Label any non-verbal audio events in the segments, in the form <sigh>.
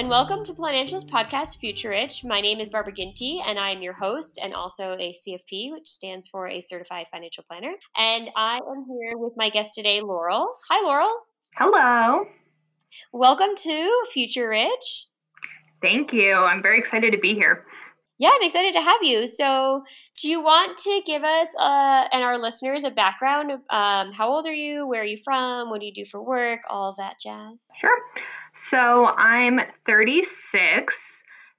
And welcome to Financials Podcast Future Rich. My name is Barbara Ginty, and I am your host and also a CFP, which stands for a Certified Financial Planner. And I am here with my guest today, Laurel. Hi, Laurel. Hello. Welcome to Future Rich. Thank you. I'm very excited to be here. Yeah, I'm excited to have you. So, do you want to give us uh, and our listeners a background? Of, um, how old are you? Where are you from? What do you do for work? All of that jazz. Sure. So, I'm 36.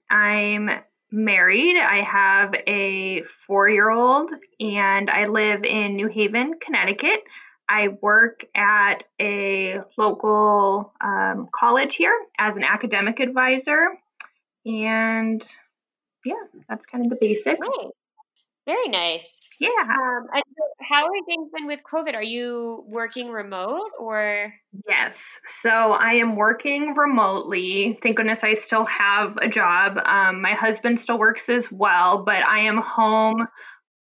I'm married. I have a four year old, and I live in New Haven, Connecticut. I work at a local um, college here as an academic advisor. And yeah, that's kind of the basics. Right. Very nice. Yeah. Um, and so how are things been with COVID? Are you working remote or? Yes. So I am working remotely. Thank goodness I still have a job. Um, my husband still works as well, but I am home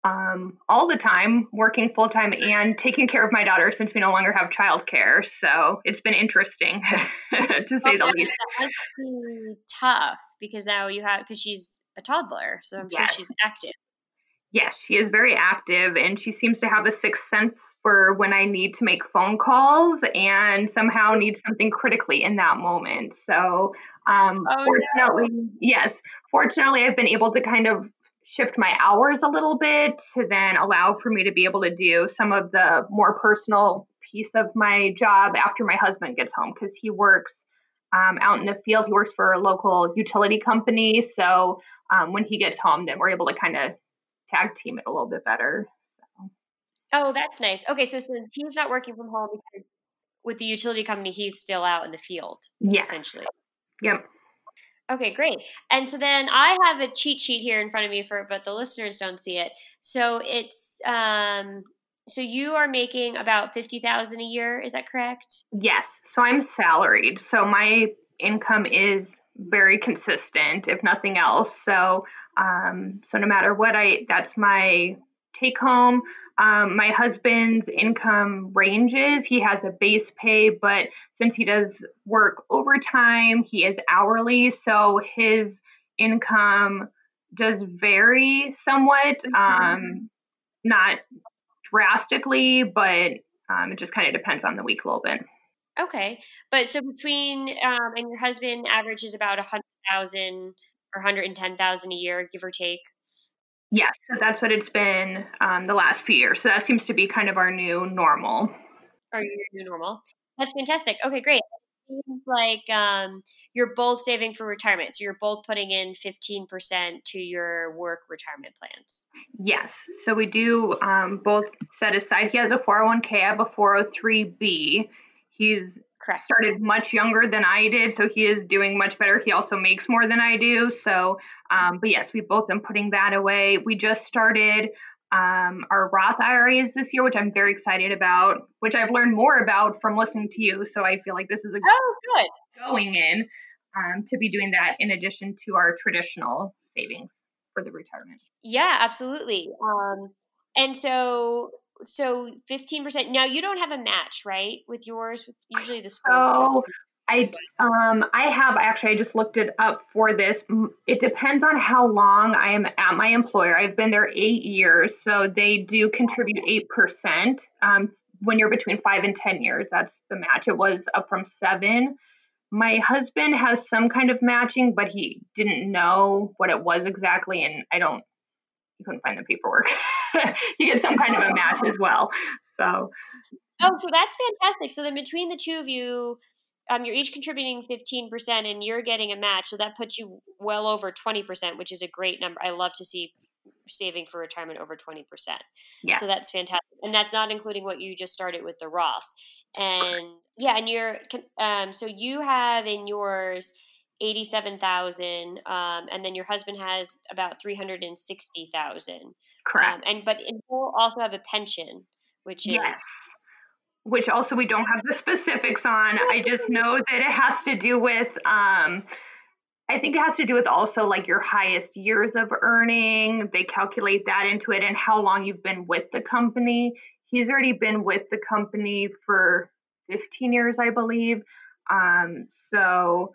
um, all the time, working full time and taking care of my daughter since we no longer have childcare. So it's been interesting <laughs> to say the least. That's tough because now you have because she's a toddler, so I'm Yes. sure she's active. Yes, she is very active and she seems to have a sixth sense for when I need to make phone calls and somehow need something critically in that moment. So, um, Oh, no. fortunately, yes, fortunately, I've been able to kind of shift my hours a little bit to then allow for me to be able to do some of the more personal piece of my job after my husband gets home because he works um, out in the field. He works for a local utility company. So, um, when he gets home, then we're able to kind of tag team it a little bit better. So. Oh, that's nice. Okay, so since he's not working from home because with the utility company, he's still out in the field, Yes. essentially. Yep. Okay, great. And so then I have a cheat sheet here in front of me for, but the listeners don't see it. So it's um, so you are making about fifty thousand a year. Is that correct? Yes. So I'm salaried. So my income is very consistent, if nothing else. So um, so no matter what I that's my take home. Um, my husband's income ranges. He has a base pay, but since he does work overtime, he is hourly. So his income does vary somewhat. Um, not drastically, but um, it just kind of depends on the week a little bit. Okay, but so between um, and your husband averages about a hundred thousand or hundred and ten thousand a year, give or take. Yes, so that's what it's been um, the last few years. So that seems to be kind of our new normal. or your new normal. That's fantastic. Okay, great. It seems like um, you're both saving for retirement. So you're both putting in 15% to your work retirement plans. Yes, so we do um, both set aside. He has a 401k, I have a 403b. He's Correct. started much younger than I did, so he is doing much better. He also makes more than I do. So, um, but yes, we've both been putting that away. We just started um, our Roth IRAs this year, which I'm very excited about, which I've learned more about from listening to you. So I feel like this is a oh good going in um, to be doing that in addition to our traditional savings for the retirement. Yeah, absolutely. Um, and so so 15% now you don't have a match right with yours usually the school so i um i have actually i just looked it up for this. It depends on how long i am at my employer. I've been there eight years so they do contribute 8% um, when you're between five and 10 years that's the match. It was up from seven. My husband has some kind of matching but he didn't know what it was exactly and i don't he couldn't find the paperwork <laughs> you get some kind of a match as well. So. Oh, so that's fantastic. So then between the two of you, um, you're each contributing 15% and you're getting a match. So that puts you well over 20%, which is a great number. I love to see saving for retirement over 20%. Yeah. So that's fantastic. And that's not including what you just started with the Roth. And yeah, and you're, um, so you have in yours 87,000, um, and then your husband has about 360,000. Correct. Um, and but you also have a pension, which is yes. Which also we don't have the specifics on. I just know that it has to do with um I think it has to do with also like your highest years of earning. They calculate that into it and how long you've been with the company. He's already been with the company for 15 years, I believe. Um, so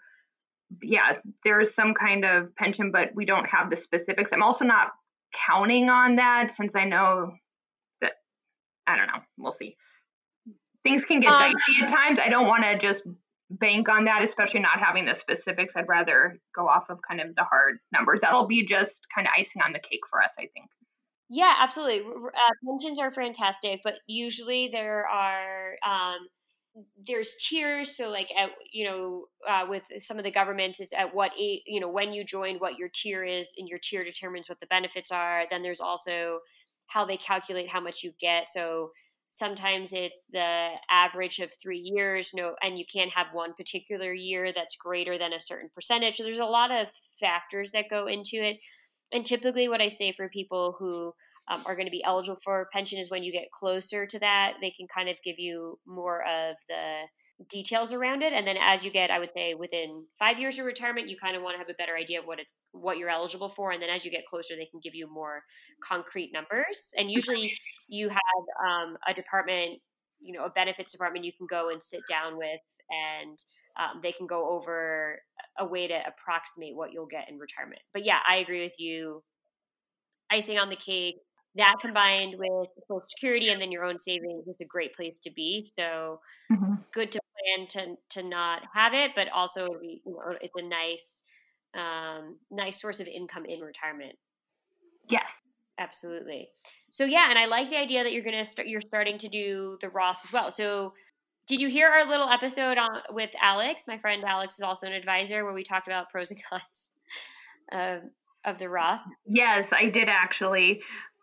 yeah, there's some kind of pension, but we don't have the specifics. I'm also not counting on that since I know that I don't know. We'll see. Things can get um, dicey at times. I don't want to just bank on that, especially not having the specifics. I'd rather go off of kind of the hard numbers. That'll be just kind of icing on the cake for us, I think. Yeah, absolutely. Uh, pensions are fantastic, but usually there are um, there's tiers so like at you know uh, with some of the governments it's at what age, you know when you joined what your tier is and your tier determines what the benefits are. Then there's also how they calculate how much you get. So sometimes it's the average of three years no and you can't have one particular year that's greater than a certain percentage. So there's a lot of factors that go into it. And typically what i say for people who um, are going to be eligible for pension is when you get closer to that. They can kind of give you more of the details around it, and then as you get, I would say, within five years of retirement, you kind of want to have a better idea of what it's what you're eligible for, and then as you get closer, they can give you more concrete numbers. And usually, you have um, a department, you know, a benefits department you can go and sit down with and. Um, they can go over a way to approximate what you'll get in retirement. But yeah, I agree with you. Icing on the cake, that combined with Social Security and then your own savings is a great place to be. So mm-hmm. good to plan to to not have it, but also you know, it's a nice um, nice source of income in retirement. Yes, absolutely. So yeah, and I like the idea that you're gonna start. You're starting to do the Roth as well. So did you hear our little episode on with Alex? My friend Alex is also an advisor where we talked about pros and <laughs> cons um, of the Roth. Yes, I did actually.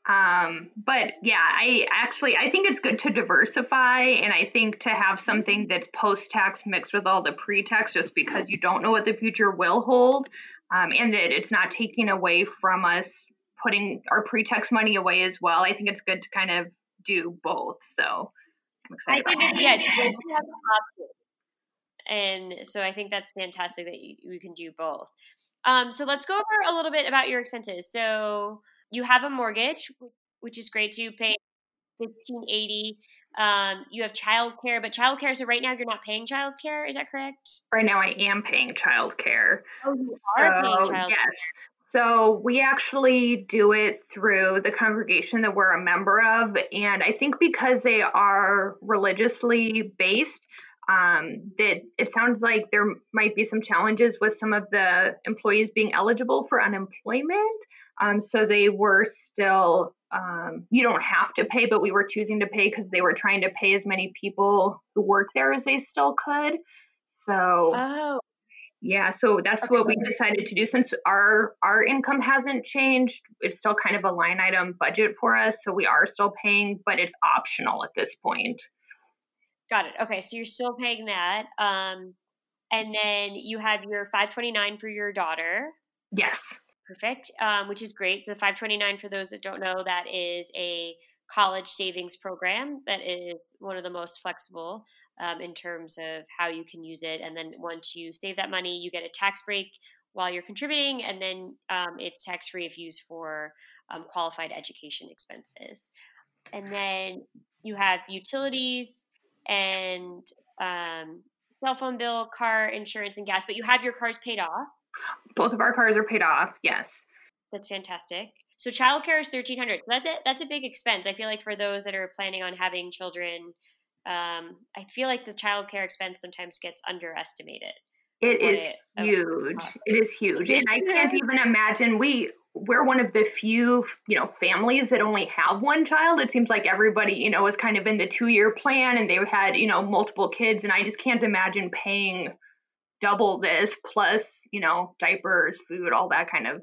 Um, but yeah, I actually I think it's good to diversify and I think to have something that's post-tax mixed with all the pre-tax just because you don't know what the future will hold. Um, and that it's not taking away from us putting our pre-tax money away as well. I think it's good to kind of do both. So I'm excited. I think yeah, and so I think that's fantastic that you, you can do both. Um, so let's go over a little bit about your expenses. So you have a mortgage, which is great. So you pay fifteen eighty. Um, you have childcare, but childcare. So right now you're not paying childcare. Is that correct? Right now I am paying childcare. Oh, you are so, paying childcare. Yes. So we actually do it through the congregation that we're a member of, and I think because they are religiously based, um, that it sounds like there might be some challenges with some of the employees being eligible for unemployment. Um, so they were still, um, you don't have to pay, but we were choosing to pay because they were trying to pay as many people who work there as they still could. So, oh. yeah, so that's okay. what we decided to do since our our income hasn't changed. It's still kind of a line item budget for us, so we are still paying, but it's optional at this point. Got it. Okay, so you're still paying that. Um, and then you have your 529 for your daughter. Yes. Perfect. Um, which is great. So the 529 for those that don't know, that is a college savings program that is one of the most flexible um, in terms of how you can use it. And then once you save that money, you get a tax break while you're contributing, and then um, it's tax free if used for um, qualified education expenses. And then you have utilities and um, cell phone bill, car insurance, and gas, but you have your cars paid off. Both of our cars are paid off. Yes. That's fantastic. So childcare is thirteen hundred. That's a that's a big expense. I feel like for those that are planning on having children, um, I feel like the childcare expense sometimes gets underestimated. It is it, huge. It is huge, and I can't even imagine. We we're one of the few, you know, families that only have one child. It seems like everybody, you know, was kind of in the two year plan, and they had, you know, multiple kids, and I just can't imagine paying double this plus, you know, diapers, food, all that kind of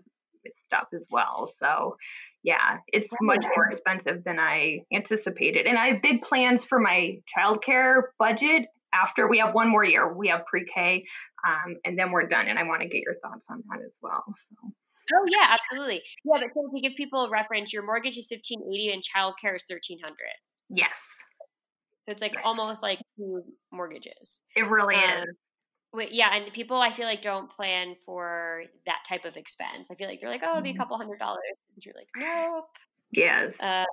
stuff as well. So, yeah, it's much more expensive than I anticipated. And I have big plans for my childcare budget after we have one more year. We have pre K, um, and then we're done. And I want to get your thoughts on that as well. So. Oh yeah, absolutely. Yeah, but so to give people a reference, your mortgage is fifteen eighty and childcare is thirteen hundred. Yes. So it's like right. almost like two mortgages. It really um, is. Wait, yeah, and people I feel like don't plan for that type of expense. I feel like they're like, oh, it'll be a mm-hmm. couple hundred dollars. And you're like, nope. Yes. Uh,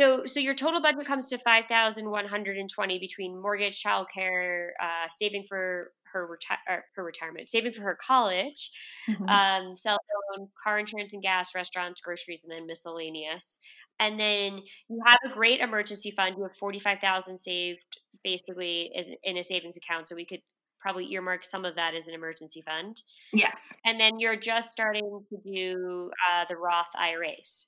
so, so your total budget comes to five thousand one hundred and twenty between mortgage, childcare, uh, saving for her retire her retirement, saving for her college, mm-hmm. um, cell phone, car insurance and gas, restaurants, groceries, and then miscellaneous. And then you have a great emergency fund. You have forty five thousand saved basically is in a savings account, so we could probably earmark some of that as an emergency fund. Yes. And then you're just starting to do uh, the Roth IRAs.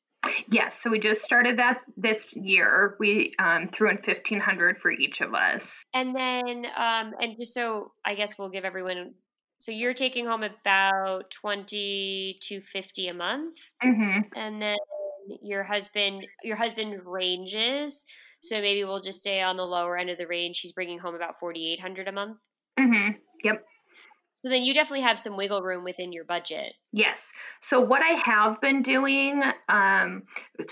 Yes, so we just started that this year. We um, threw in fifteen hundred for each of us. And then, um, and just so I guess we'll give everyone. So you're taking home about twenty to fifty a month, mm-hmm. and then your husband, your husband ranges. So maybe we'll just stay on the lower end of the range. He's bringing home about forty eight hundred a month. Mm-hmm. Yep. So then you definitely have some wiggle room within your budget. Yes. So what I have been doing, um,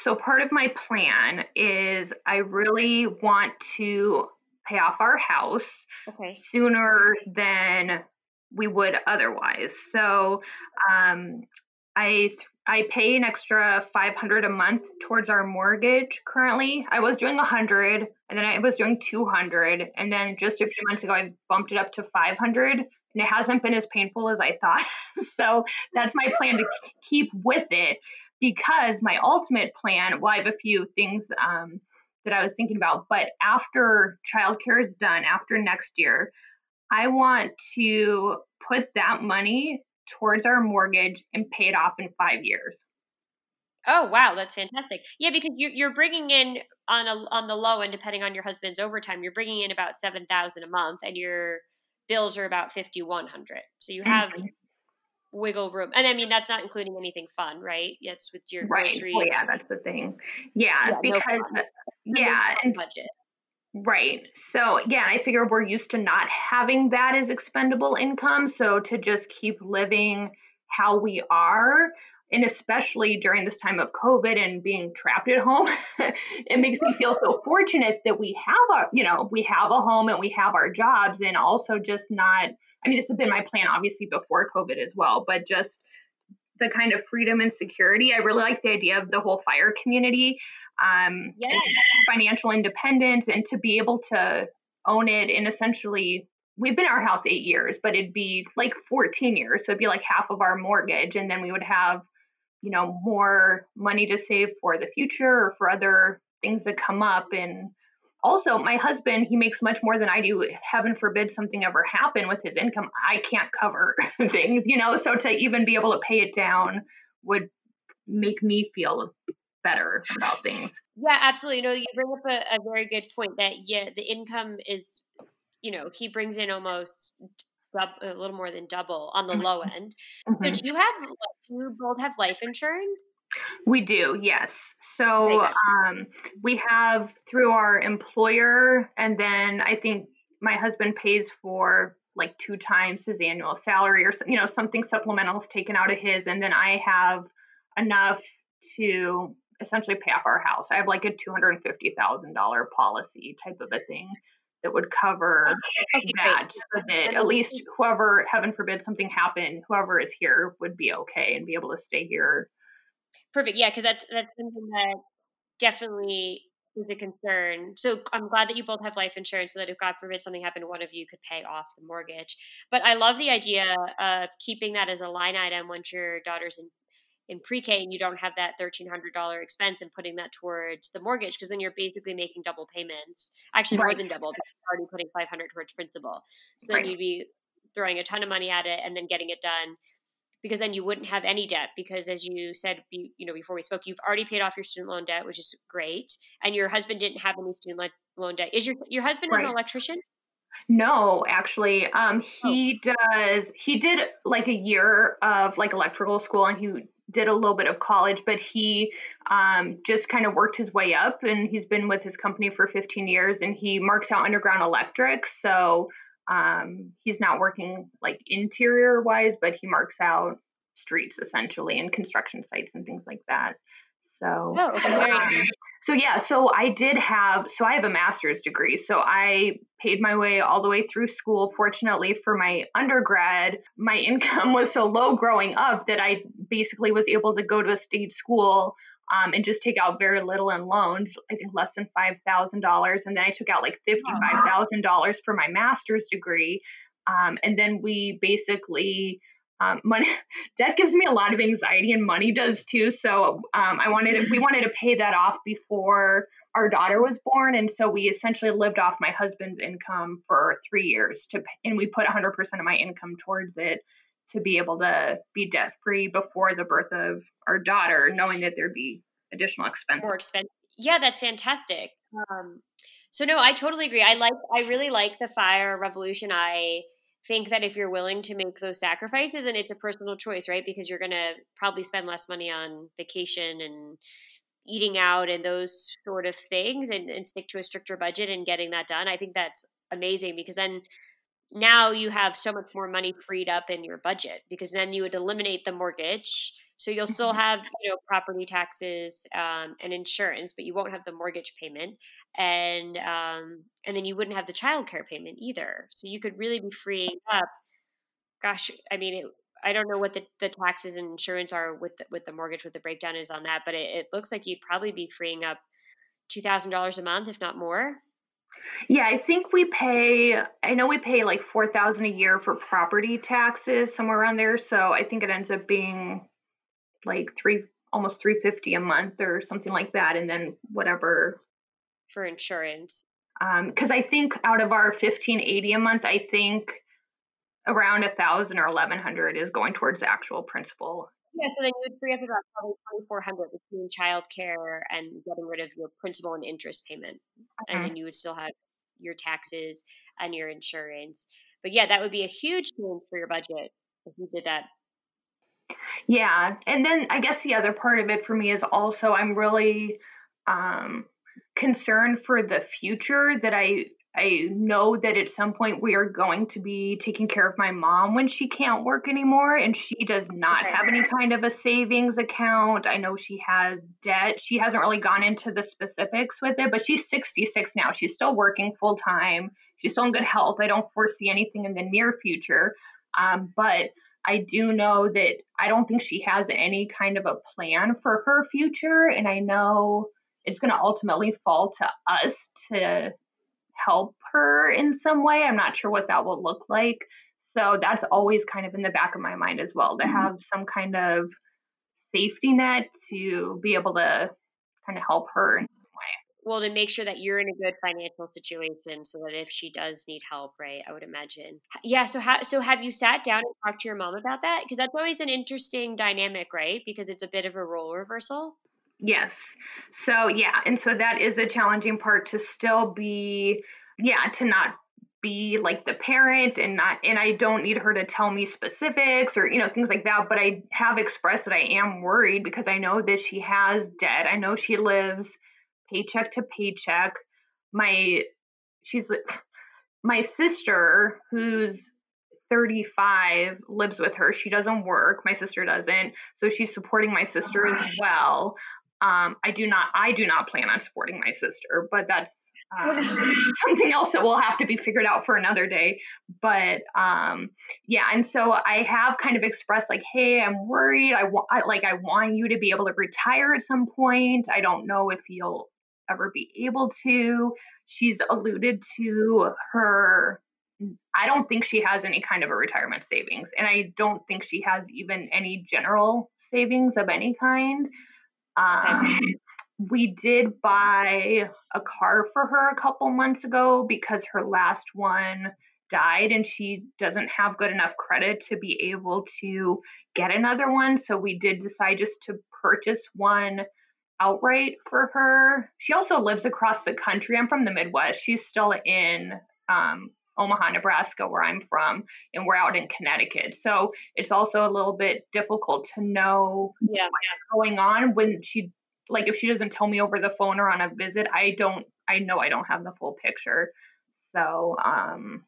so part of my plan is I really want to pay off our house okay. sooner than we would otherwise. So um, I I pay an extra 500 a month towards our mortgage currently. I was doing 100 and then I was doing 200 and then just a few months ago I bumped it up to 500 and it hasn't been as painful as I thought. <laughs> so that's my plan to keep with it because my ultimate plan, well I have a few things um, that I was thinking about, but after childcare is done, after next year, I want to put that money towards our mortgage and pay it off in five years. Oh wow, that's fantastic. Yeah, because you're you're bringing in on a on the low end, depending on your husband's overtime, you're bringing in about seven thousand a month, and your bills are about fifty one hundred. So you have mm-hmm. wiggle room, and I mean that's not including anything fun, right? It's with your right. groceries. Well, yeah, that's the thing. Yeah, yeah because no yeah, and budget. Right. So, again, I figure we're used to not having that as expendable income. So, to just keep living how we are, and especially during this time of COVID and being trapped at home, <laughs> it makes me feel so fortunate that we have our, you know, we have a home and we have our jobs, and also just not. I mean, this has been my plan obviously before COVID as well, but just the kind of freedom and security. I really like the idea of the whole fire community um, yes. financial independence, and to be able to own it and essentially we've been in our house eight years, but it'd be like 14 years. So it'd be like half of our mortgage. And then we would have, you know, more money to save for the future or for other things that come up. And also, my husband, he makes much more than I do. Heaven forbid something ever happen with his income. I can't cover <laughs> things, you know, so to even be able to pay it down would make me feel better about things. Yeah, absolutely. No, you bring up a, a very good point that yeah, the income is, you know, he brings in almost a little more than double on the mm-hmm. low end. Mm-hmm. So do you have you both have life insurance? We do, yes. So um, we have through our employer, and then I think my husband pays for like two times his annual salary or you know something supplemental is taken out of his and then i have enough to essentially pay off our house. I have like a $250000 policy type of a thing that would cover okay, that so that at least whoever heaven forbid something happened whoever is here would be okay and be able to stay here. Perfect. Yeah because that's that's something that definitely is a concern. So I'm glad that you both have life insurance so that if God forbid something happened, one of you could pay off the mortgage. But I love the idea of keeping that as a line item once your daughter's in in pre-K and you don't have that $1,300 expense and putting that towards the mortgage because then you're basically making double payments. Actually, right. more than double because you're already putting 500 towards principal. So right. then you'd be throwing a ton of money at it and then getting it done because then you wouldn't have any debt because as you said you, know before we spoke you've already paid off your student loan debt which is great and your husband didn't have any student loan debt is your your husband right. is an electrician no actually um oh. he oh. does he did like a year of like electrical school and he did a little bit of college but he um, just kind of worked his way up and he's been with his company for 15 years and he marks out underground electric so um, he's not working like interior wise, but he marks out streets essentially and construction sites and things like that. So, oh, okay. um, so yeah, so I did have, so I have a master's degree. So I paid my way all the way through school. Fortunately for my undergrad, my income <laughs> was so low growing up that I basically was able to go to a state school um, and just take out very little in loans, I think less than $5,000. And then I took out like $55,000 for my master's degree. Um, and then we basically, um, money, <laughs> debt gives me a lot of anxiety and money does too. So um, I wanted to, we wanted to pay that off before our daughter was born. And so we essentially lived off my husband's income for three years to, and we put 100% of my income towards it to be able to be debt free before the birth of our daughter, knowing that there'd be additional expenses. More expensive. Yeah, that's fantastic. Um, so no, I totally agree. I like, I really like the fire revolution. I think that if you're willing to make those sacrifices, and it's a personal choice, right? Because you're going to probably spend less money on vacation and eating out and those sort of things, and, and stick to a stricter budget and getting that done. I think that's amazing because then now you have so much more money freed up in your budget because then you would eliminate the mortgage so you'll still mm-hmm. have you know property taxes um, and insurance but you won't have the mortgage payment and um, and then you wouldn't have the child care payment either so you could really be freeing up gosh i mean it, i don't know what the, the taxes and insurance are with the, with the mortgage what the breakdown is on that but it, it looks like you'd probably be freeing up $2000 a month if not more yeah, I think we pay. I know we pay like four thousand a year for property taxes, somewhere around there. So I think it ends up being like three, almost three fifty a month or something like that, and then whatever for insurance. Um, Because um, I think out of our fifteen eighty a month, I think around a thousand or eleven hundred is going towards the actual principal. Yeah, so then you would free up about probably twenty four hundred between childcare and getting rid of your principal and interest payment, and then you would still have your taxes and your insurance. But yeah, that would be a huge change for your budget if you did that. Yeah. And then I guess the other part of it for me is also I'm really um, concerned for the future that I I know that at some point we are going to be taking care of my mom when she can't work anymore and she does not okay. have any kind of a savings account. I know she has debt. She hasn't really gone into the specifics with it, but she's 66 now. She's still working full time. She's still in good health. I don't foresee anything in the near future. Um, but I do know that I don't think she has any kind of a plan for her future. And I know it's going to ultimately fall to us to help her in some way. I'm not sure what that will look like. So that's always kind of in the back of my mind as well to mm-hmm. have some kind of safety net to be able to kind of help her in some way. Well, to make sure that you're in a good financial situation so that if she does need help, right, I would imagine. Yeah, so how so have you sat down and talked to your mom about that? Because that's always an interesting dynamic, right? Because it's a bit of a role reversal. Yes. So, yeah. And so that is a challenging part to still be, yeah, to not be like the parent and not and I don't need her to tell me specifics or you know things like that but I have expressed that I am worried because I know that she has debt. I know she lives paycheck to paycheck. My she's <sighs> my sister who's 35 lives with her. She doesn't work. My sister doesn't. So she's supporting my sister as well. Um, I do not I do not plan on supporting my sister, but that's um, <laughs> something else that will have to be figured out for another day. But um, yeah, and so I have kind of expressed like, hey, I'm worried. I want like I want you to be able to retire at some point. I don't know if you'll ever be able to. She's alluded to her. I don't think she has any kind of a retirement savings, and I don't think she has even any general savings of any kind. Um, we did buy a car for her a couple months ago because her last one died and she doesn't have good enough credit to be able to get another one. So we did decide just to purchase one outright for her. She also lives across the country. I'm from the Midwest. She's still in um, Omaha, Nebraska, where I'm from, and we're out in Connecticut. So it's also a little bit difficult to know yeah. what's going on when she like if she doesn't tell me over the phone or on a visit, I don't I know I don't have the full picture. So um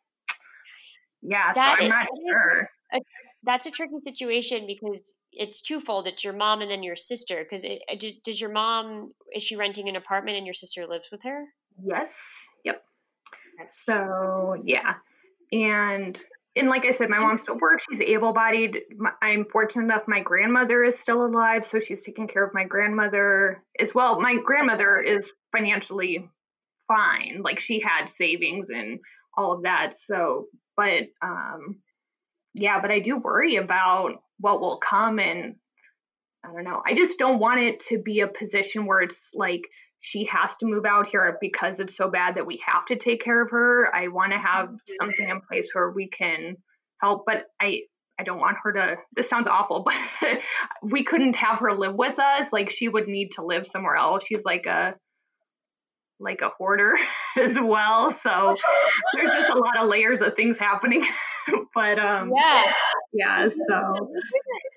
yeah, that so I'm not sure. A, that's a tricky situation because it's twofold. It's your mom and then your sister. Because does your mom is she renting an apartment and your sister lives with her? Yes. Yep. So yeah, and and like I said, my mom still works. She's able bodied. I'm fortunate enough my grandmother is still alive, so she's taking care of my grandmother as well. My grandmother is financially fine. Like she had savings and all of that. So, but um yeah, but I do worry about what will come and I don't know. I just don't want it to be a position where it's like she has to move out here because it's so bad that we have to take care of her. I want to have something in place where we can help, but I I don't want her to this sounds awful, <laughs> but we couldn't have her live with us. Like she would need to live somewhere else. She's like a like a hoarder <laughs> as well. So <laughs> there's just a lot of layers of things happening. but um yeah yeah so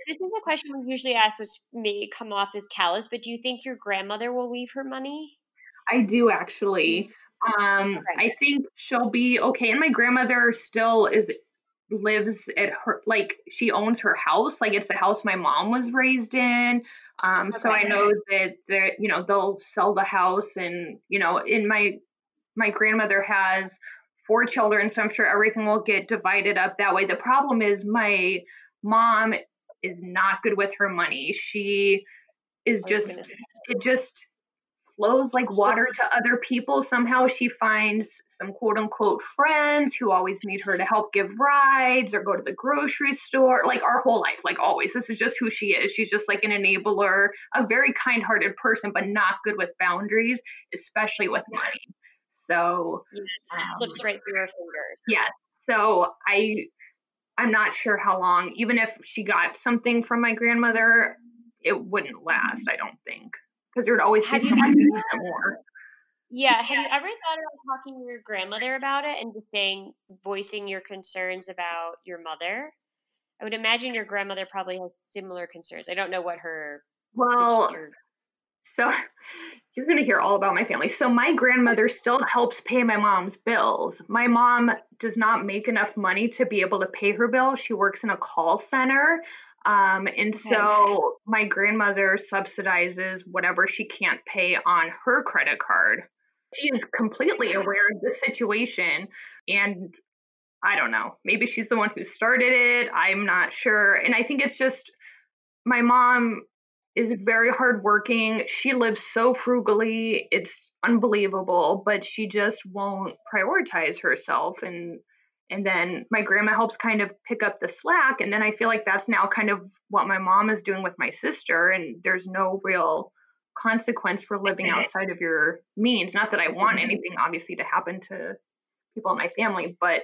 this is a question we usually ask which may come off as callous but do you think your grandmother will leave her money i do actually um okay. i think she'll be okay and my grandmother still is lives at her like she owns her house like it's the house my mom was raised in um okay. so i know that they you know they'll sell the house and you know in my my grandmother has four children, so I'm sure everything will get divided up that way. The problem is my mom is not good with her money. She is just it just flows like water to other people. Somehow she finds some quote unquote friends who always need her to help give rides or go to the grocery store, like our whole life, like always. This is just who she is. She's just like an enabler, a very kind hearted person, but not good with boundaries, especially with money. So um, slips right through her fingers. Yeah. So I I'm not sure how long, even if she got something from my grandmother, it wouldn't last, I don't think. Because there'd always be someone who needs more. Yeah. Have you ever thought about talking to your grandmother about it and just saying, voicing your concerns about your mother? I would imagine your grandmother probably has similar concerns. I don't know what her well, so you're going to hear all about my family. So my grandmother still helps pay my mom's bills. My mom does not make enough money to be able to pay her bill. She works in a call center. Um, and so my grandmother subsidizes whatever she can't pay on her credit card. She is completely aware of the situation. And I don't know, maybe she's the one who started it. I'm not sure. And I think it's just my mom is very hardworking. She lives so frugally. It's unbelievable, but she just won't prioritize herself and and then my grandma helps kind of pick up the slack and then I feel like that's now kind of what my mom is doing with my sister and there's no real consequence for living outside of your means. Not that I want mm-hmm. anything obviously to happen to people in my family, but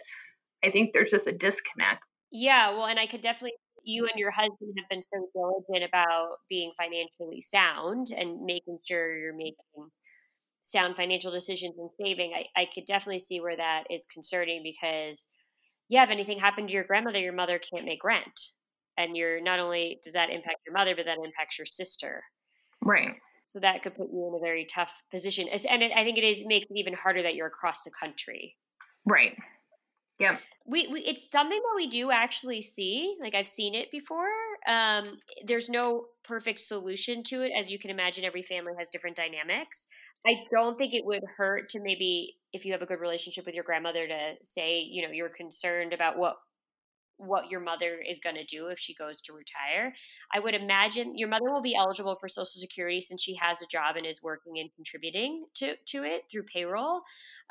I think there's just a disconnect. Yeah, well, and I could definitely you and your husband have been so diligent about being financially sound and making sure you're mm-hmm. making sound financial decisions and saving, I, I could definitely see where that is concerning because, yeah, if anything happened to your grandmother, your mother can't make rent. And you're not only does that impact your mother, but that impacts your sister. Right. So that could put you in a very tough position. And it, I think it is makes it even harder that you're across the country. Right. Yep. We, we it's something that we do actually see. Like I've seen it before. Um, there's no perfect solution to it, as you can imagine. Every family has different dynamics. I don't think it would hurt to maybe if you have a good relationship with your grandmother to say, you know, you're concerned about what what your mother is going to do if she goes to retire. I would imagine your mother will be eligible for Social Security since she has a job and is working and contributing to to it through payroll.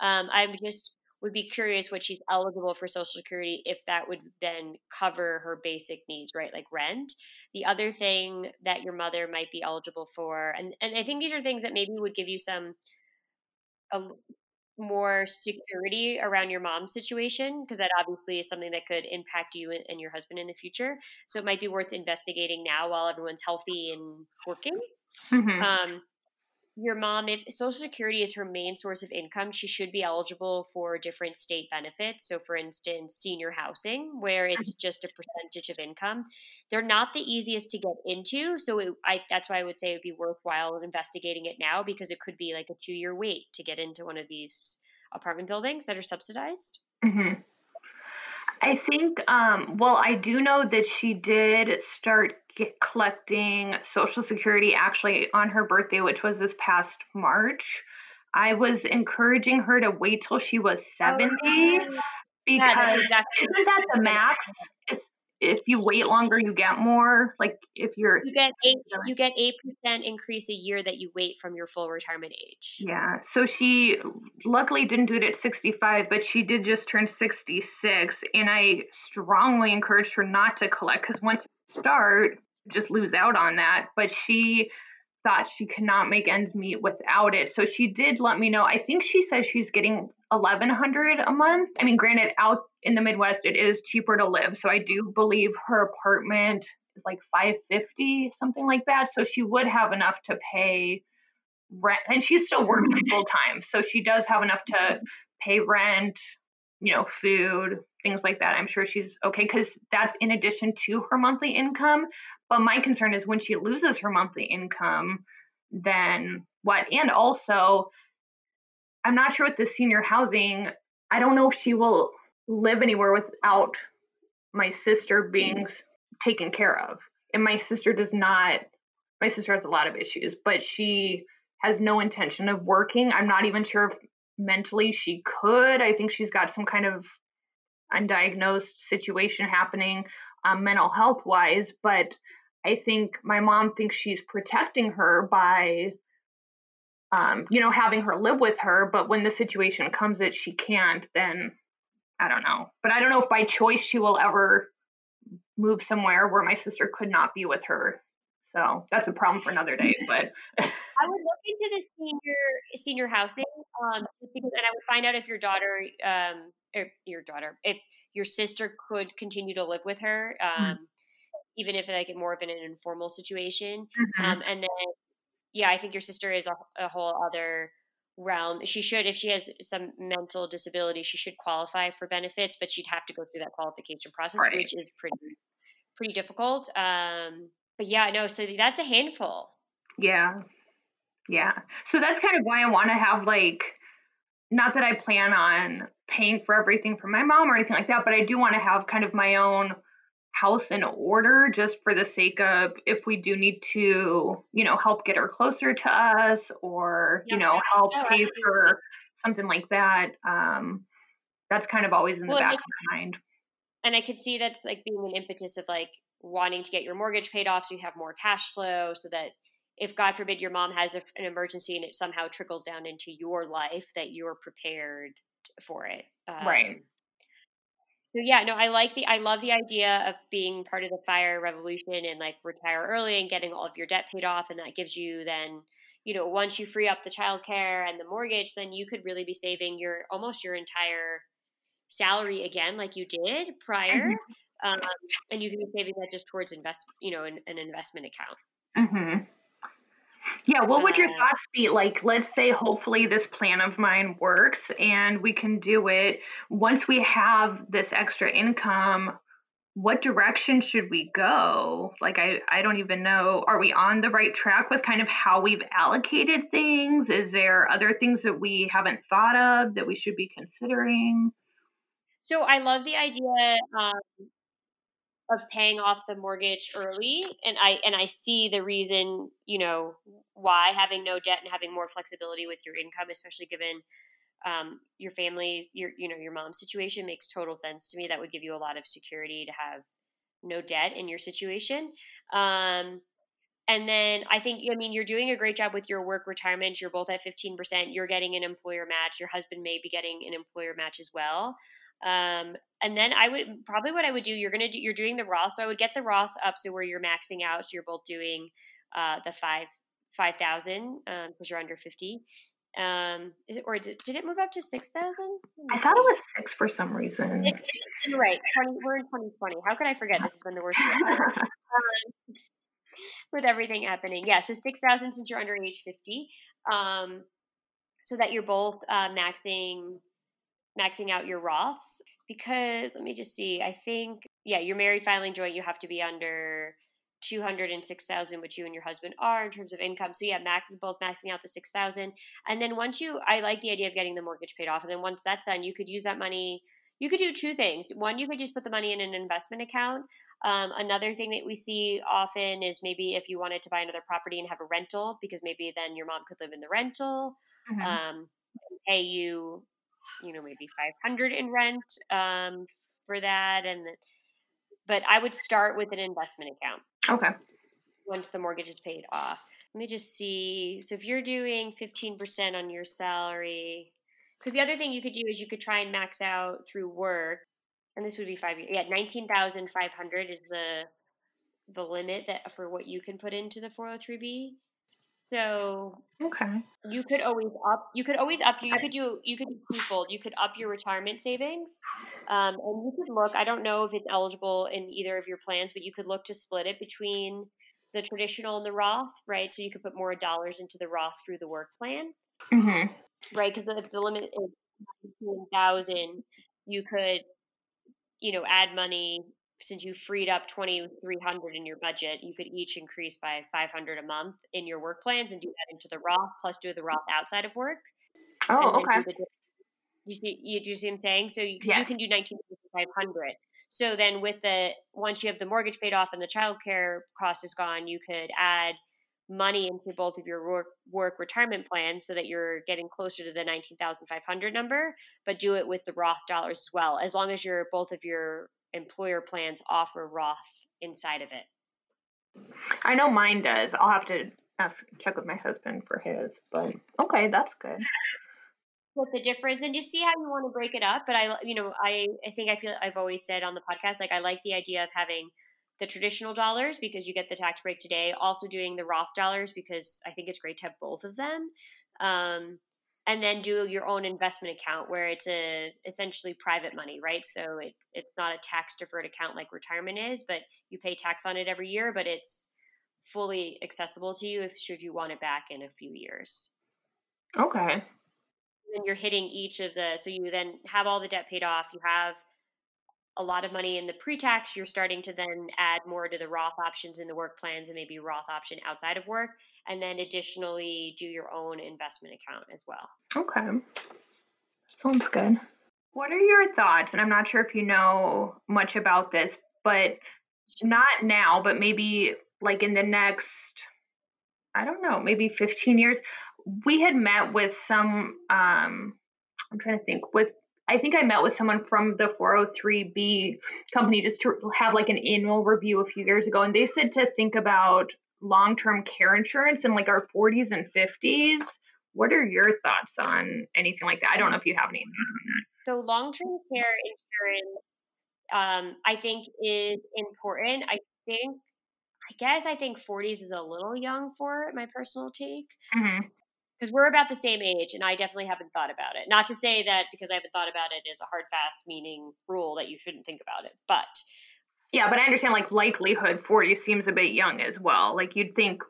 Um, I'm just would be curious what she's eligible for Social Security if that would then cover her basic needs, right? Like rent. The other thing that your mother might be eligible for, and, and I think these are things that maybe would give you some a, more security around your mom's situation because that obviously is something that could impact you and, your husband in the future. So it might be worth investigating now while everyone's healthy and working. Mm-hmm. Um, your mom, if Social Security is her main source of income, she should be eligible for different state benefits. So, for instance, senior housing, where it's just a percentage of income. They're not the easiest to get into. So, it, I, that's why I would say it would be worthwhile investigating it now because it could be like a two year wait to get into one of these apartment buildings that are subsidized. Mm-hmm. I think, um, well, I do know that she did start get, collecting Social Security actually on her birthday, which was this past March. I was encouraging her to wait till she was 70 because yeah, exactly. isn't that the max? If you wait longer, you get more. Like if you're you get eight you get eight percent increase a year that you wait from your full retirement age. Yeah. So she luckily didn't do it at 65, but she did just turn 66, and I strongly encouraged her not to collect because once you start, just lose out on that. But she thought she could not make ends meet without it. So she did let me know. I think she says she's getting 1100 a month. I mean, granted out in the Midwest it is cheaper to live, so I do believe her apartment is like 550, something like that. So she would have enough to pay rent and she's still working mm-hmm. full time. So she does have enough to mm-hmm. pay rent, you know, food, things like that. I'm sure she's okay cuz that's in addition to her monthly income. But my concern is when she loses her monthly income, then what? And also, I'm not sure with the senior housing, I don't know if she will live anywhere without my sister being taken care of. And my sister does not, my sister has a lot of issues, but she has no intention of working. I'm not even sure if mentally she could. I think she's got some kind of undiagnosed situation happening um, mental health wise, but I think my mom thinks she's protecting her by, um, you know, having her live with her. But when the situation comes that she can't, then I don't know. But I don't know if by choice she will ever move somewhere where my sister could not be with her. So that's a problem for another day. But I would look into the senior senior housing, um, because, and I would find out if your daughter, um, or your daughter, if your sister could continue to live with her. Mm. Um, mm even if like more of an, an informal situation. Mm-hmm. Um, and then, yeah, I think your sister is a, a whole other realm. She should, if she has some mental disability, she should qualify for benefits, but she'd have to go through that qualification process, right. which is pretty pretty difficult. Um, but yeah, no, so that's a handful. Yeah, yeah. So that's kind of why I want to have like, not that I plan on paying for everything for my mom or anything like that, but I do want to have kind of my own house in order just for the sake of if we do need to, you know, help get her closer to us or, you know, help pay for something like that. Um, that's kind of always in the back of my mind. And I could see that's like being an impetus of like wanting to get your mortgage paid off so you have more cash flow so that if God forbid your mom has a, an emergency and it somehow trickles down into your life, that you're prepared for it. Um, right so yeah, no, I like the I love the idea of being part of the fire revolution and like retire early and getting all of your debt paid off and that gives you then, you know, once you free up the childcare and the mortgage, then you could really be saving your almost your entire salary again like you did prior. Mm-hmm. Um, and you can be saving that just towards invest, you know, an, an investment account. Mhm. Yeah, what would your thoughts be? Like, let's say, hopefully, this plan of mine works and we can do it. Once we have this extra income, what direction should we go? Like, I, I don't even know. Are we on the right track with kind of how we've allocated things? Is there other things that we haven't thought of that we should be considering? So, I love the idea um, of paying off the mortgage early and i and i see the reason you know why having no debt and having more flexibility with your income especially given um, your family's your you know your mom's situation makes total sense to me that would give you a lot of security to have no debt in your situation um, and then I think, I mean, you're doing a great job with your work retirement. You're both at 15%. You're getting an employer match. Your husband may be getting an employer match as well. Um, and then I would probably what I would do. You're gonna do. You're doing the Roth, so I would get the Roth up so where you're maxing out. So you're both doing uh, the five five thousand um, because you're under fifty. Um, is it or did, did it move up to six thousand? I thought it was six for some reason. It, it, right, 20, we're in 2020. How could I forget? This has been the worst year. <laughs> um, <laughs> with everything happening, yeah. So six thousand since you're under age fifty. Um, so that you're both uh, maxing maxing out your Roths because let me just see. I think yeah, your married filing joint you have to be under 206,000 which you and your husband are in terms of income. So yeah, max, both maxing out the 6,000. And then once you I like the idea of getting the mortgage paid off and then once that's done, you could use that money you could do two things. One, you could just put the money in an investment account. Um, another thing that we see often is maybe if you wanted to buy another property and have a rental, because maybe then your mom could live in the rental, mm-hmm. um, pay you you know maybe 500 in rent um, for that and but i would start with an investment account. Okay. Once the mortgage is paid off. Let me just see so if you're doing 15% on your salary because the other thing you could do is you could try and max out through work and this would be five years yeah 19500 is the the limit that for what you can put into the 403b so okay, you could always up. You could always up. You could do. You could do twofold. You could up your retirement savings, um, and you could look. I don't know if it's eligible in either of your plans, but you could look to split it between the traditional and the Roth, right? So you could put more dollars into the Roth through the work plan, mm-hmm. right? Because if the limit is thousand, you could, you know, add money since you freed up 2300 in your budget you could each increase by 500 a month in your work plans and do that into the roth plus do the roth outside of work oh okay. the, you see you, you see what i'm saying? So you, yes. you can do 19500 so then with the once you have the mortgage paid off and the child care cost is gone you could add money into both of your work, work retirement plans so that you're getting closer to the 19,500 number, but do it with the Roth dollars as well, as long as your both of your employer plans offer Roth inside of it. I know mine does. I'll have to ask check with my husband for his, but okay, that's good. What the difference and just see how you want to break it up. But I, you know, I, I think I feel I've always said on the podcast, like I like the idea of having the traditional dollars because you get the tax break today. Also doing the Roth dollars because I think it's great to have both of them. Um, and then do your own investment account where it's a essentially private money, right? So it, it's not a tax deferred account like retirement is, but you pay tax on it every year, but it's fully accessible to you if should you want it back in a few years. Okay. And you're hitting each of the so you then have all the debt paid off, you have a lot of money in the pre-tax, you're starting to then add more to the Roth options in the work plans and maybe Roth option outside of work, and then additionally do your own investment account as well. Okay, sounds good. What are your thoughts? And I'm not sure if you know much about this, but not now, but maybe like in the next, I don't know, maybe 15 years. We had met with some, um, I'm trying to think, with I think I met with someone from the 403b company just to have like an annual review a few years ago, and they said to think about long term care insurance in like our 40s and 50s. What are your thoughts on anything like that? I don't know if you have any thoughts on that. So, long term care insurance, um, I think, is important. I think, I guess, I think 40s is a little young for it, my personal take. Mm-hmm because we're about the same age and I definitely haven't thought about it. Not to say that because I haven't thought about it is a hard fast meaning rule that you shouldn't think about it. But yeah, but I understand like likelihood 40 seems a bit young as well. Like you'd think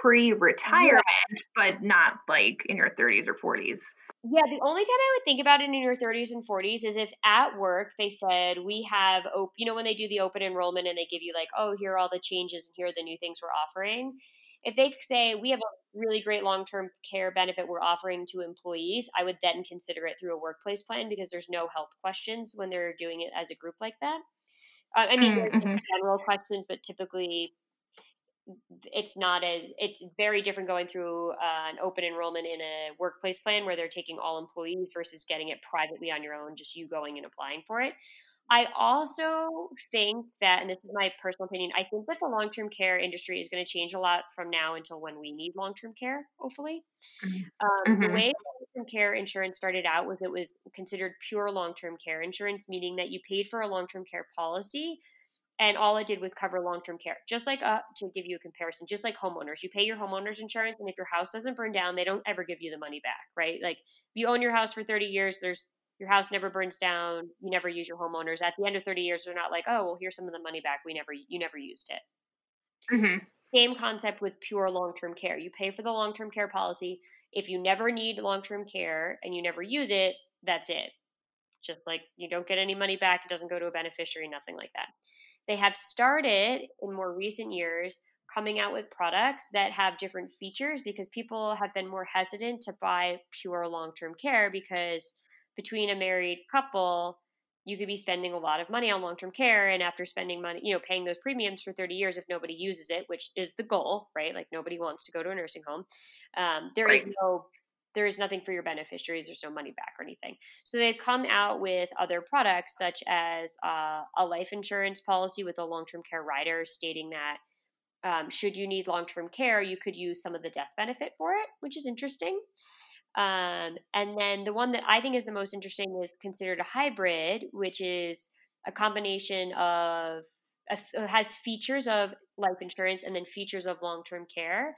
pre-retirement, yeah. but not like in your 30s or 40s. Yeah, the only time I would think about it in your 30s and 40s is if at work they said we have, op- you know, when they do the open enrollment and they give you like, oh, here are all the changes and here are the new things we're offering. If they say we have a really great long term care benefit we're offering to employees, I would then consider it through a workplace plan because there's no health questions when they're doing it as a group like that. Uh, I mean, mm-hmm. general questions, but typically it's not as it's very different going through uh, an open enrollment in a workplace plan where they're taking all employees versus getting it privately on your own just you going and applying for it i also think that and this is my personal opinion i think that the long-term care industry is going to change a lot from now until when we need long-term care hopefully mm-hmm. um, the mm-hmm. way long-term care insurance started out was it was considered pure long-term care insurance meaning that you paid for a long-term care policy and all it did was cover long-term care just like uh, to give you a comparison just like homeowners you pay your homeowners insurance and if your house doesn't burn down they don't ever give you the money back right like if you own your house for 30 years there's your house never burns down you never use your homeowners. At the end of 30 years they're not like oh well here's some of the money back. We never you never used it. Mm-hmm. same concept with pure long-term care. You pay for the long-term care policy. If you never need long-term care and you never use it that's it. Just like you don't get any money back. It doesn't go to a beneficiary nothing like that. They have started in more recent years coming out with products that have different features because people have been more hesitant to buy pure long term care because between a married couple, you could be spending a lot of money on long term care. And after spending money, you know, paying those premiums for 30 years, if nobody uses it, which is the goal, right? Like nobody wants to go to a nursing home, um, there right. is no there is nothing for your beneficiaries. There's no money back or anything. So they've come out with other products, such as uh, a life insurance policy with a long term care rider, stating that um, should you need long term care, you could use some of the death benefit for it, which is interesting. Um, and then the one that I think is the most interesting is considered a hybrid, which is a combination of has features of life insurance and then features of long term care.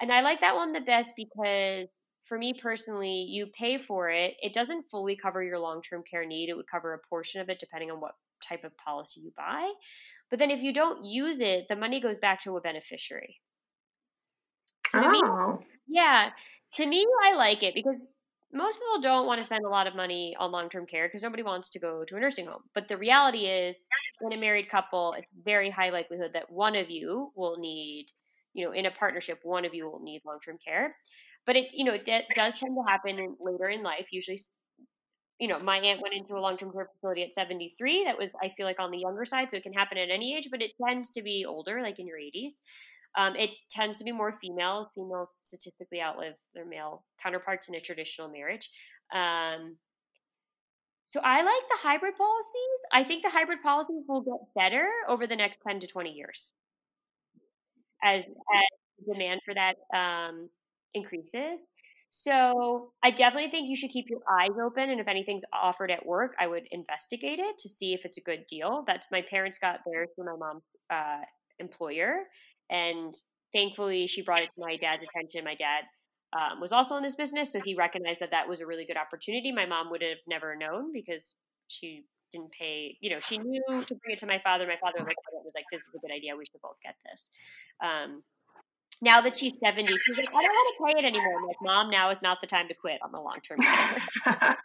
And I like that one the best because for me personally, you pay for it. It doesn't fully cover your long term care need. It would cover a portion of it depending on what type of policy you buy. But then if you don't use it, the money goes back to a beneficiary. So to oh. me, yeah, to me, I like it because most people don't want to spend a lot of money on long term care because nobody wants to go to a nursing home. But the reality is, in a married couple, it's very high likelihood that one of you will need, you know, in a partnership, one of you will need long term care but it you know it de- does tend to happen later in life usually you know my aunt went into a long-term care facility at 73 that was i feel like on the younger side so it can happen at any age but it tends to be older like in your 80s um, it tends to be more females females statistically outlive their male counterparts in a traditional marriage um, so i like the hybrid policies i think the hybrid policies will get better over the next 10 to 20 years as, as demand for that um, increases. So I definitely think you should keep your eyes open, and if anything's offered at work, I would investigate it to see if it's a good deal. That's my parents got theirs through my mom's uh, employer, and thankfully she brought it to my dad's attention. My dad um, was also in this business, so he recognized that that was a really good opportunity. My mom would have never known because she didn't pay. You know, she knew to bring it to my father. My father was like, "This is a good idea. We should both get this." Um, now that she's 70, she's like, I don't want to pay it anymore. I'm like, Mom, now is not the time to quit on the long term <laughs>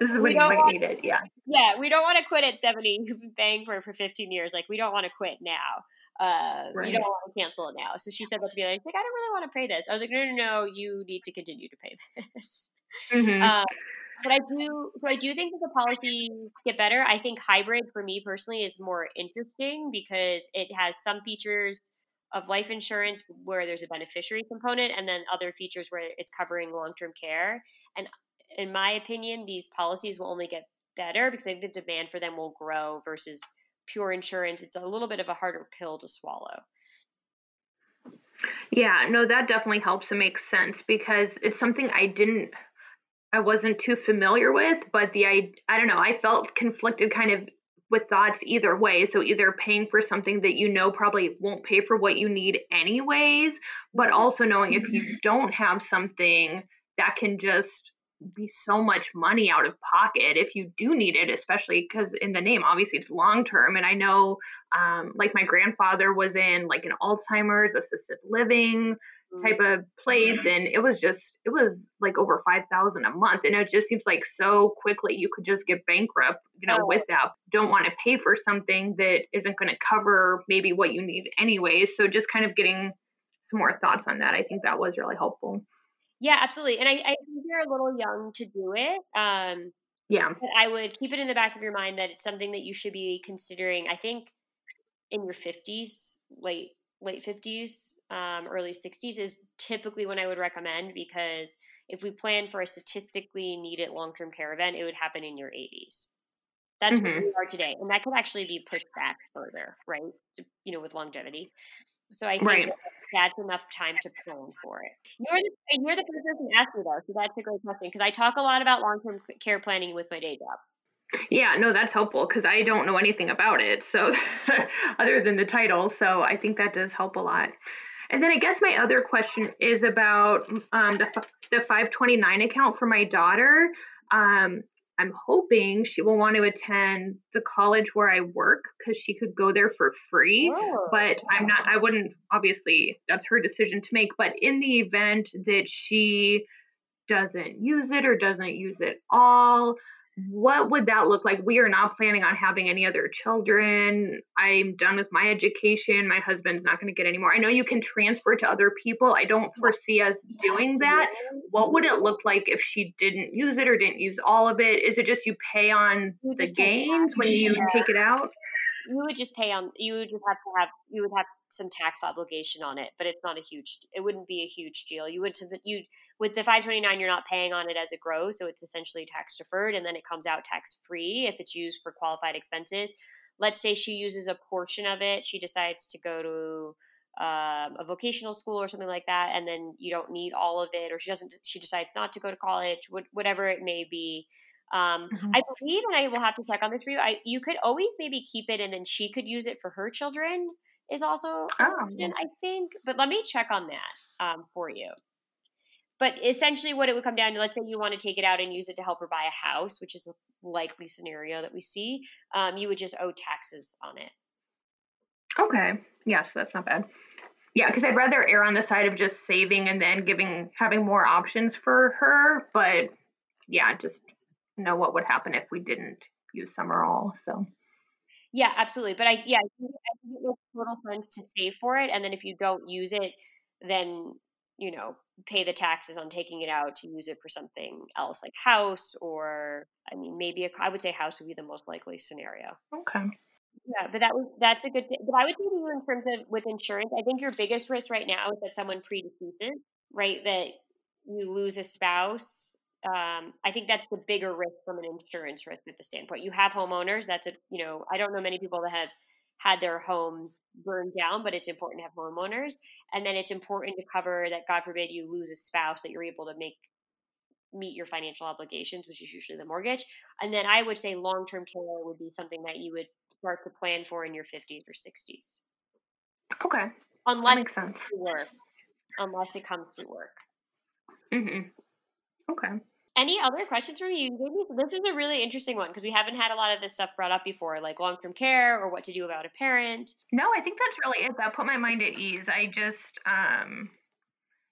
this is when you might need it. Yeah. Yeah. We don't want to quit at 70. <laughs> You've been paying for it for 15 years. Like, we don't want to quit now. Uh, right. We don't want to cancel it now. So she said that to me. Like, I don't really want to pay this. I was like, no, no, no. You need to continue to pay <laughs> this. Mm-hmm. Uh, but I do, so I do think that the policies get better. I think hybrid for me personally is more interesting because it has some features of life insurance where there's a beneficiary component and then other features where it's covering long-term care and in my opinion these policies will only get better because i think the demand for them will grow versus pure insurance it's a little bit of a harder pill to swallow yeah no that definitely helps and makes sense because it's something i didn't i wasn't too familiar with but the i i don't know i felt conflicted kind of with thoughts either way. So either paying for something that you know probably won't pay for what you need anyways, but mm-hmm. also knowing if you mm-hmm. don't have something that can just be so much money out of pocket if you do need it, especially because in the name, obviously it's long term. And I know, um, like my grandfather was in like an Alzheimer's assisted living type of place mm-hmm. and it was just it was like over 5000 a month and it just seems like so quickly you could just get bankrupt you know oh. with that don't want to pay for something that isn't going to cover maybe what you need anyway so just kind of getting some more thoughts on that i think that was really helpful yeah absolutely and i, I think you're a little young to do it um yeah i would keep it in the back of your mind that it's something that you should be considering i think in your 50s late late 50s, um, early 60s is typically when I would recommend because if we plan for a statistically needed long term care event, it would happen in your 80s. That's mm-hmm. where we are today. And that could actually be pushed back further, right? You know, with longevity. So I think right. that's enough time to plan for it. You're the, you're the first person to ask me though, so that's a great question because I talk a lot about long term care planning with my day job. Yeah, no, that's helpful because I don't know anything about it. So, <laughs> other than the title, so I think that does help a lot. And then I guess my other question is about um, the the 529 account for my daughter. Um, I'm hoping she will want to attend the college where I work because she could go there for free. Oh, but I'm not, I wouldn't, obviously, that's her decision to make. But in the event that she doesn't use it or doesn't use it all, what would that look like? We are not planning on having any other children. I'm done with my education. My husband's not going to get any more. I know you can transfer to other people. I don't foresee us doing that. What would it look like if she didn't use it or didn't use all of it? Is it just you pay on the gains when you yeah. take it out? You would just pay on. You would just have to have. You would have some tax obligation on it, but it's not a huge. It wouldn't be a huge deal. You would you with the 529, you're not paying on it as it grows, so it's essentially tax deferred, and then it comes out tax free if it's used for qualified expenses. Let's say she uses a portion of it. She decides to go to um, a vocational school or something like that, and then you don't need all of it, or she doesn't. She decides not to go to college, whatever it may be. Um, mm-hmm. I believe, and I will have to check on this for you. I you could always maybe keep it, and then she could use it for her children is also oh. option, I think. But let me check on that um, for you. But essentially, what it would come down to, let's say you want to take it out and use it to help her buy a house, which is a likely scenario that we see, um, you would just owe taxes on it. Okay. Yes, that's not bad. Yeah, because I'd rather err on the side of just saving and then giving having more options for her. But yeah, just know what would happen if we didn't use some or all. So yeah, absolutely. But I yeah, I think, I think it makes total sense to save for it, and then if you don't use it, then you know pay the taxes on taking it out to use it for something else, like house or I mean maybe a, I would say house would be the most likely scenario. Okay. Yeah, but that was that's a good thing. But I would say to you in terms of with insurance, I think your biggest risk right now is that someone predeceases, right? That you lose a spouse um, I think that's the bigger risk from an insurance risk at the standpoint. You have homeowners. That's a you know I don't know many people that have had their homes burned down, but it's important to have homeowners. And then it's important to cover that God forbid you lose a spouse that you're able to make meet your financial obligations, which is usually the mortgage. And then I would say long term care would be something that you would start to plan for in your 50s or 60s. Okay. Unless that makes sense. work. Unless it comes to work. Mm-hmm. Okay. Any other questions from you? This is a really interesting one because we haven't had a lot of this stuff brought up before, like long term care or what to do about a parent. No, I think that's really it. That put my mind at ease. I just, um,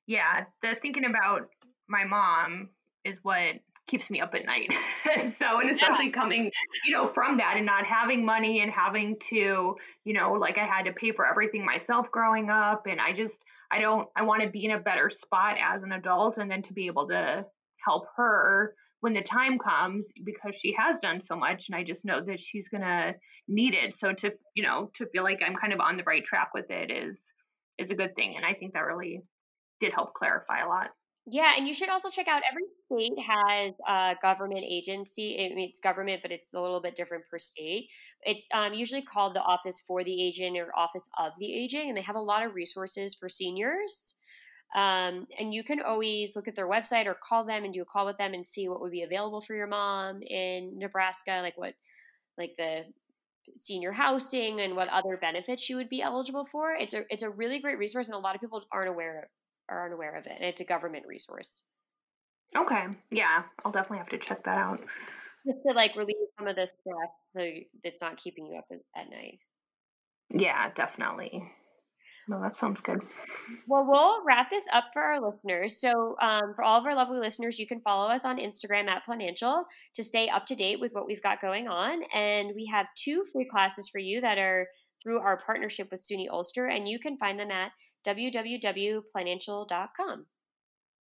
yeah, the thinking about my mom is what keeps me up at night. <laughs> so, and especially coming, you know, from that and not having money and having to, you know, like I had to pay for everything myself growing up. And I just, I don't, I want to be in a better spot as an adult and then to be able to help her when the time comes because she has done so much and I just know that she's going to need it. So to, you know, to feel like I'm kind of on the right track with it is is a good thing and I think that really did help clarify a lot. Yeah, and you should also check out every state has a government agency. I mean, it's government, but it's a little bit different per state. It's um, usually called the Office for the Aging or Office of the Aging, and they have a lot of resources for seniors. Um, and you can always look at their website or call them and do a call with them and see what would be available for your mom in Nebraska, like what, like the senior housing and what other benefits she would be eligible for. It's a it's a really great resource, and a lot of people aren't aware of, aren't aware of it. And it's a government resource. Okay. Yeah, I'll definitely have to check that out. Just to like relieve some of the stress so it's not keeping you up at night. Yeah, definitely. No, that sounds good. Well, we'll wrap this up for our listeners. So, um, for all of our lovely listeners, you can follow us on Instagram at Planancial to stay up to date with what we've got going on. And we have two free classes for you that are through our partnership with SUNY Ulster, and you can find them at www.planancial.com.